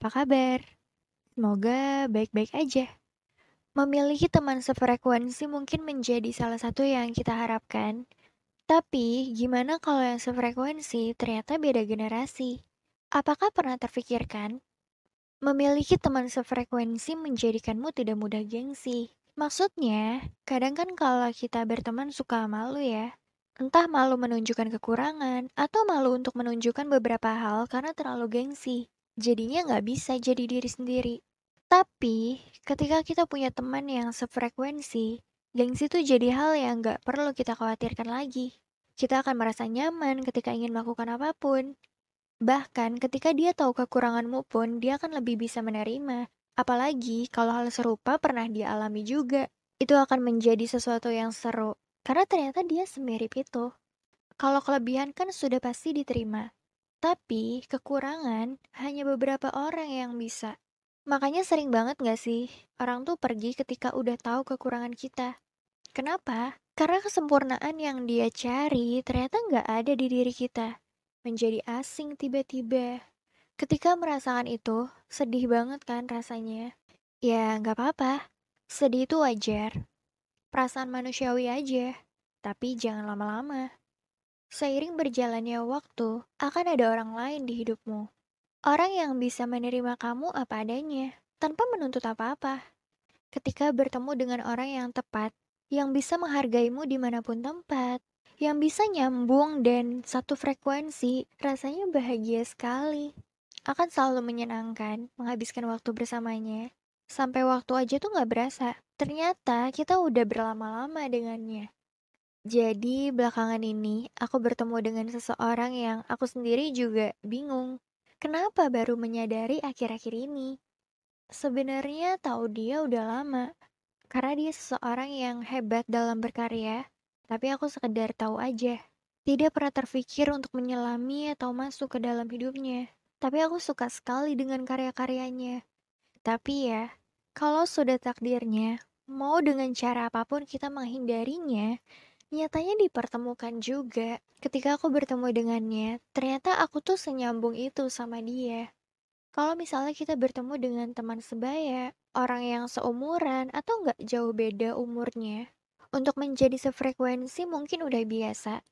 apa kabar? Semoga baik-baik aja. Memiliki teman sefrekuensi mungkin menjadi salah satu yang kita harapkan. Tapi, gimana kalau yang sefrekuensi ternyata beda generasi? Apakah pernah terfikirkan? Memiliki teman sefrekuensi menjadikanmu tidak mudah gengsi. Maksudnya, kadang kan kalau kita berteman suka malu ya. Entah malu menunjukkan kekurangan, atau malu untuk menunjukkan beberapa hal karena terlalu gengsi jadinya nggak bisa jadi diri sendiri. Tapi, ketika kita punya teman yang sefrekuensi, gengsi itu jadi hal yang nggak perlu kita khawatirkan lagi. Kita akan merasa nyaman ketika ingin melakukan apa pun. Bahkan ketika dia tahu kekuranganmu pun, dia akan lebih bisa menerima. Apalagi kalau hal serupa pernah dia alami juga. Itu akan menjadi sesuatu yang seru. Karena ternyata dia semirip itu. Kalau kelebihan kan sudah pasti diterima. Tapi, kekurangan hanya beberapa orang yang bisa. Makanya sering banget gak sih, orang tuh pergi ketika udah tahu kekurangan kita. Kenapa? Karena kesempurnaan yang dia cari ternyata gak ada di diri kita. Menjadi asing tiba-tiba. Ketika merasakan itu, sedih banget kan rasanya. Ya, gak apa-apa. Sedih itu wajar. Perasaan manusiawi aja. Tapi jangan lama-lama. Seiring berjalannya waktu, akan ada orang lain di hidupmu. Orang yang bisa menerima kamu apa adanya, tanpa menuntut apa-apa. Ketika bertemu dengan orang yang tepat, yang bisa menghargaimu di mana pun tempat, yang bisa nyambung dan satu frekuensi, rasanya bahagia sekali. Akan selalu menyenangkan menghabiskan waktu bersamanya. Sampai waktu aja tuh gak berasa. Ternyata kita udah berlama-lama dengannya. Jadi, belakangan ini aku bertemu dengan seseorang yang aku sendiri juga bingung. Kenapa baru menyadari akhir-akhir ini? Sebenarnya tahu dia udah lama, karena dia seseorang yang hebat dalam berkarya, tapi aku sekedar tahu aja. Tidak pernah terfikir untuk menyelami atau masuk ke dalam hidupnya, tapi aku suka sekali dengan karya-karyanya. Tapi ya, kalau sudah takdirnya, mau dengan cara apa pun kita menghindarinya, Nyatanya dipertemukan juga. Ketika aku bertemu dengannya, ternyata aku tuh senyambung itu sama dia. Kalau misalnya kita bertemu dengan teman sebaya, orang yang seumuran atau nggak jauh beda umurnya, untuk menjadi sefrekuensi mungkin udah biasa.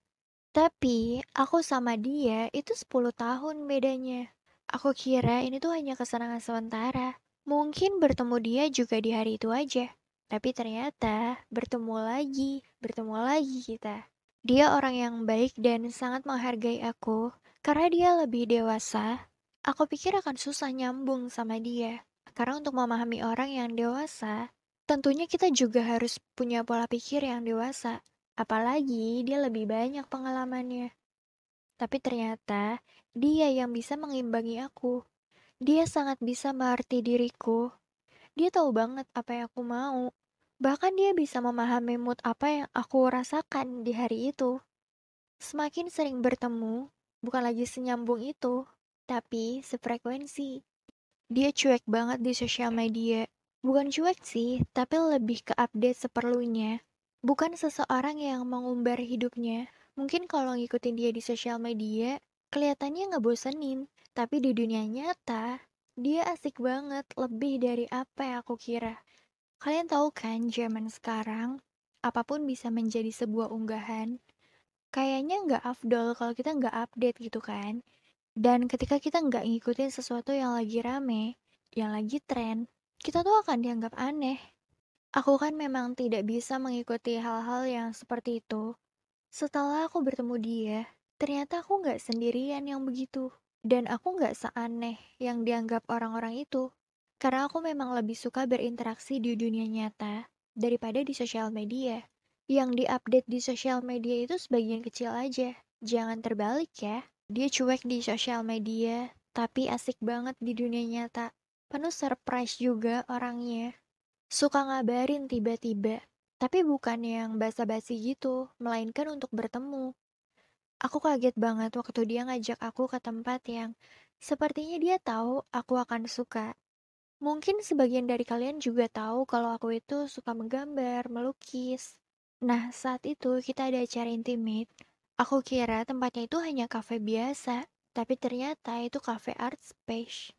Tapi aku sama dia itu 10 tahun bedanya. Aku kira ini tuh hanya kesenangan sementara. Mungkin bertemu dia juga di hari itu aja. Tapi ternyata bertemu lagi, bertemu lagi kita. Dia orang yang baik dan sangat menghargai aku. Karena dia lebih dewasa, aku pikir akan susah nyambung sama dia. Karena untuk memahami orang yang dewasa, tentunya kita juga harus punya pola pikir yang dewasa. Apalagi dia lebih banyak pengalamannya. Tapi ternyata dia yang bisa mengimbangi aku. Dia sangat bisa mengerti diriku dia tahu banget apa yang aku mau. Bahkan dia bisa memahami mood apa yang aku rasakan di hari itu. Semakin sering bertemu, bukan lagi senyambung itu, tapi sefrekuensi. Dia cuek banget di sosial media. Bukan cuek sih, tapi lebih ke update seperlunya. Bukan seseorang yang mengumbar hidupnya. Mungkin kalau ngikutin dia di sosial media, kelihatannya nggak. Tapi di dunia nyata, dia asik banget, lebih dari apa yang aku kira. Kalian tahu kan, zaman sekarang, apa pun bisa menjadi sebuah unggahan. Kayaknya nggak afdol kalau kita nggak update gitu kan. Dan ketika kita nggak ngikutin sesuatu yang lagi rame, yang lagi tren, kita tuh akan dianggap aneh. Aku kan memang tidak bisa mengikuti hal-hal yang seperti itu. Setelah aku bertemu dia, ternyata aku nggak sendirian yang begitu. Dan aku nggak seaneh yang dianggap orang-orang itu. Karena aku memang lebih suka berinteraksi di dunia nyata daripada di sosial media. Yang diupdate di sosial media itu sebagian kecil aja. Jangan terbalik ya. Dia cuek di sosial media, tapi asik banget di dunia nyata. Penuh surprise juga orangnya. Suka ngabarin tiba-tiba. Tapi bukan yang basa-basi gitu, melainkan untuk bertemu. Aku kaget banget waktu dia ngajak aku ke tempat yang sepertinya dia tahu aku akan suka. Mungkin sebagian dari kalian juga tahu kalau aku itu suka menggambar, melukis. Nah, saat itu kita ada acara intimate. Aku kira tempatnya itu hanya kafe biasa, tapi ternyata itu kafe art space.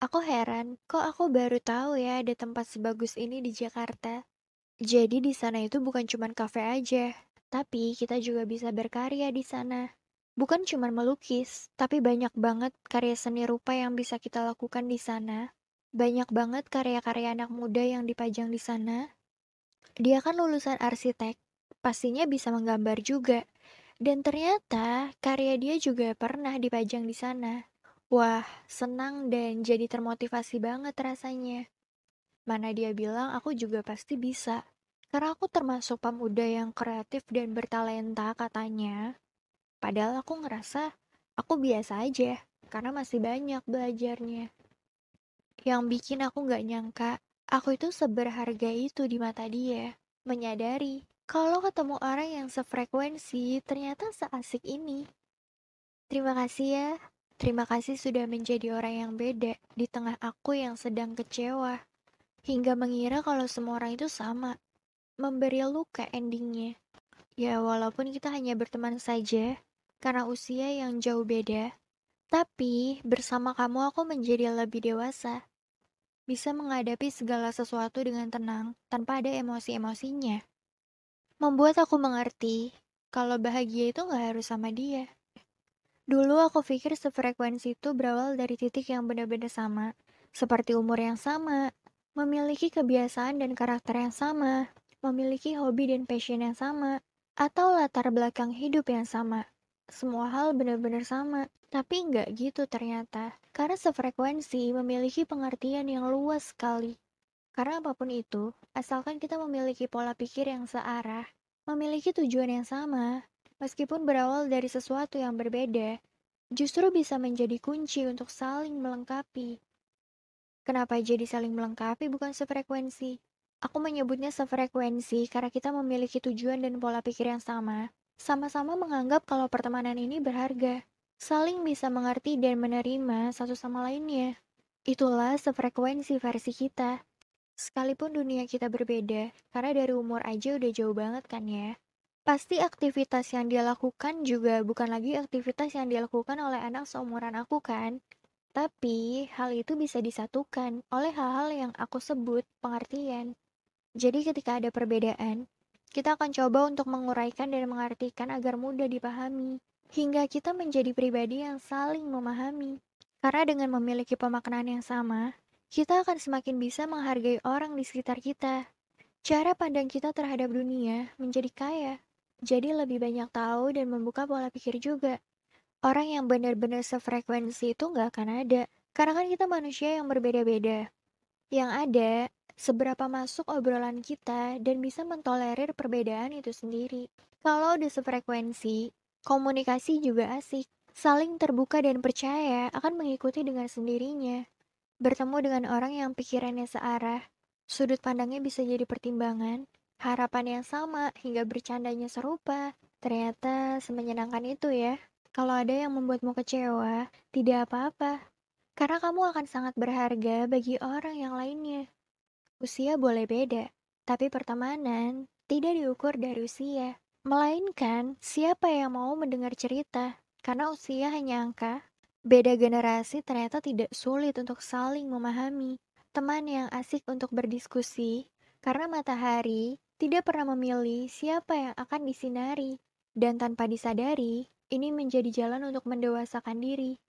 Aku heran, kok aku baru tahu ya ada tempat sebagus ini di Jakarta. Jadi di sana itu bukan cuma kafe aja, tapi kita juga bisa berkarya di sana. Bukan cuma melukis, tapi banyak banget karya seni rupa yang bisa kita lakukan di sana. Banyak banget karya-karya anak muda yang dipajang di sana. Dia kan lulusan arsitek, pastinya bisa menggambar juga. Dan ternyata karya dia juga pernah dipajang di sana. Wah, senang dan jadi termotivasi banget rasanya. Mana dia bilang aku juga pasti bisa. Karena aku termasuk pemuda yang kreatif dan bertalenta katanya. Padahal aku ngerasa aku biasa aja, karena masih banyak belajarnya. Yang bikin aku gak nyangka, aku itu seberharga itu di mata dia. Menyadari, kalau ketemu orang yang sefrekuensi, ternyata seasik ini. Terima kasih ya, terima kasih sudah menjadi orang yang beda di tengah aku yang sedang kecewa. Hingga mengira kalau semua orang itu sama, memberi luka endingnya. Ya walaupun kita hanya berteman saja, karena usia yang jauh beda. Tapi bersama kamu aku menjadi lebih dewasa. Bisa menghadapi segala sesuatu dengan tenang tanpa ada emosi-emosinya. Membuat aku mengerti kalau bahagia itu gak harus sama dia. Dulu aku pikir sefrekuensi itu berawal dari titik yang benar-benar sama, seperti umur yang sama, memiliki kebiasaan dan karakter yang sama, memiliki hobi dan passion yang sama, atau latar belakang hidup yang sama semua hal benar-benar sama. Tapi nggak gitu ternyata. Karena sefrekuensi memiliki pengertian yang luas sekali. Karena apa pun itu, asalkan kita memiliki pola pikir yang searah, memiliki tujuan yang sama, meskipun berawal dari sesuatu yang berbeda, justru bisa menjadi kunci untuk saling melengkapi. Kenapa jadi saling melengkapi bukan sefrekuensi? Aku menyebutnya sefrekuensi karena kita memiliki tujuan dan pola pikir yang sama, sama-sama menganggap kalau pertemanan ini berharga, saling bisa mengerti dan menerima satu sama lainnya. Itulah sefrekuensi versi kita. Sekalipun dunia kita berbeda, karena dari umur aja udah jauh banget kan ya. Pasti aktivitas yang dia lakukan juga bukan lagi aktivitas yang dilakukan oleh anak seumuran aku kan. Tapi hal itu bisa disatukan oleh hal-hal yang aku sebut pengertian. Jadi ketika ada perbedaan, kita akan coba untuk menguraikan dan mengartikan agar mudah dipahami, hingga kita menjadi pribadi yang saling memahami. Karena dengan memiliki pemaknaan yang sama, kita akan semakin bisa menghargai orang di sekitar kita. Cara pandang kita terhadap dunia menjadi kaya, jadi lebih banyak tahu dan membuka pola pikir juga. Orang yang benar-benar sefrekuensi itu nggak akan ada, karena kan kita manusia yang berbeda-beda. Yang ada, seberapa masuk obrolan kita dan bisa mentolerir perbedaan itu sendiri. Kalau udah sefrekuensi, komunikasi juga asik. Saling terbuka dan percaya akan mengikuti dengan sendirinya. Bertemu dengan orang yang pikirannya searah, sudut pandangnya bisa jadi pertimbangan, harapan yang sama hingga bercandanya serupa. Ternyata semenyenangkan itu ya. Kalau ada yang membuatmu kecewa, tidak apa-apa. Karena kamu akan sangat berharga bagi orang yang lainnya. Usia boleh beda, tapi pertemanan tidak diukur dari usia. Melainkan siapa yang mau mendengar cerita, karena usia hanya angka. Beda generasi ternyata tidak sulit untuk saling memahami. Teman yang asik untuk berdiskusi, karena matahari tidak pernah memilih siapa yang akan disinari. Dan tanpa disadari, ini menjadi jalan untuk mendewasakan diri.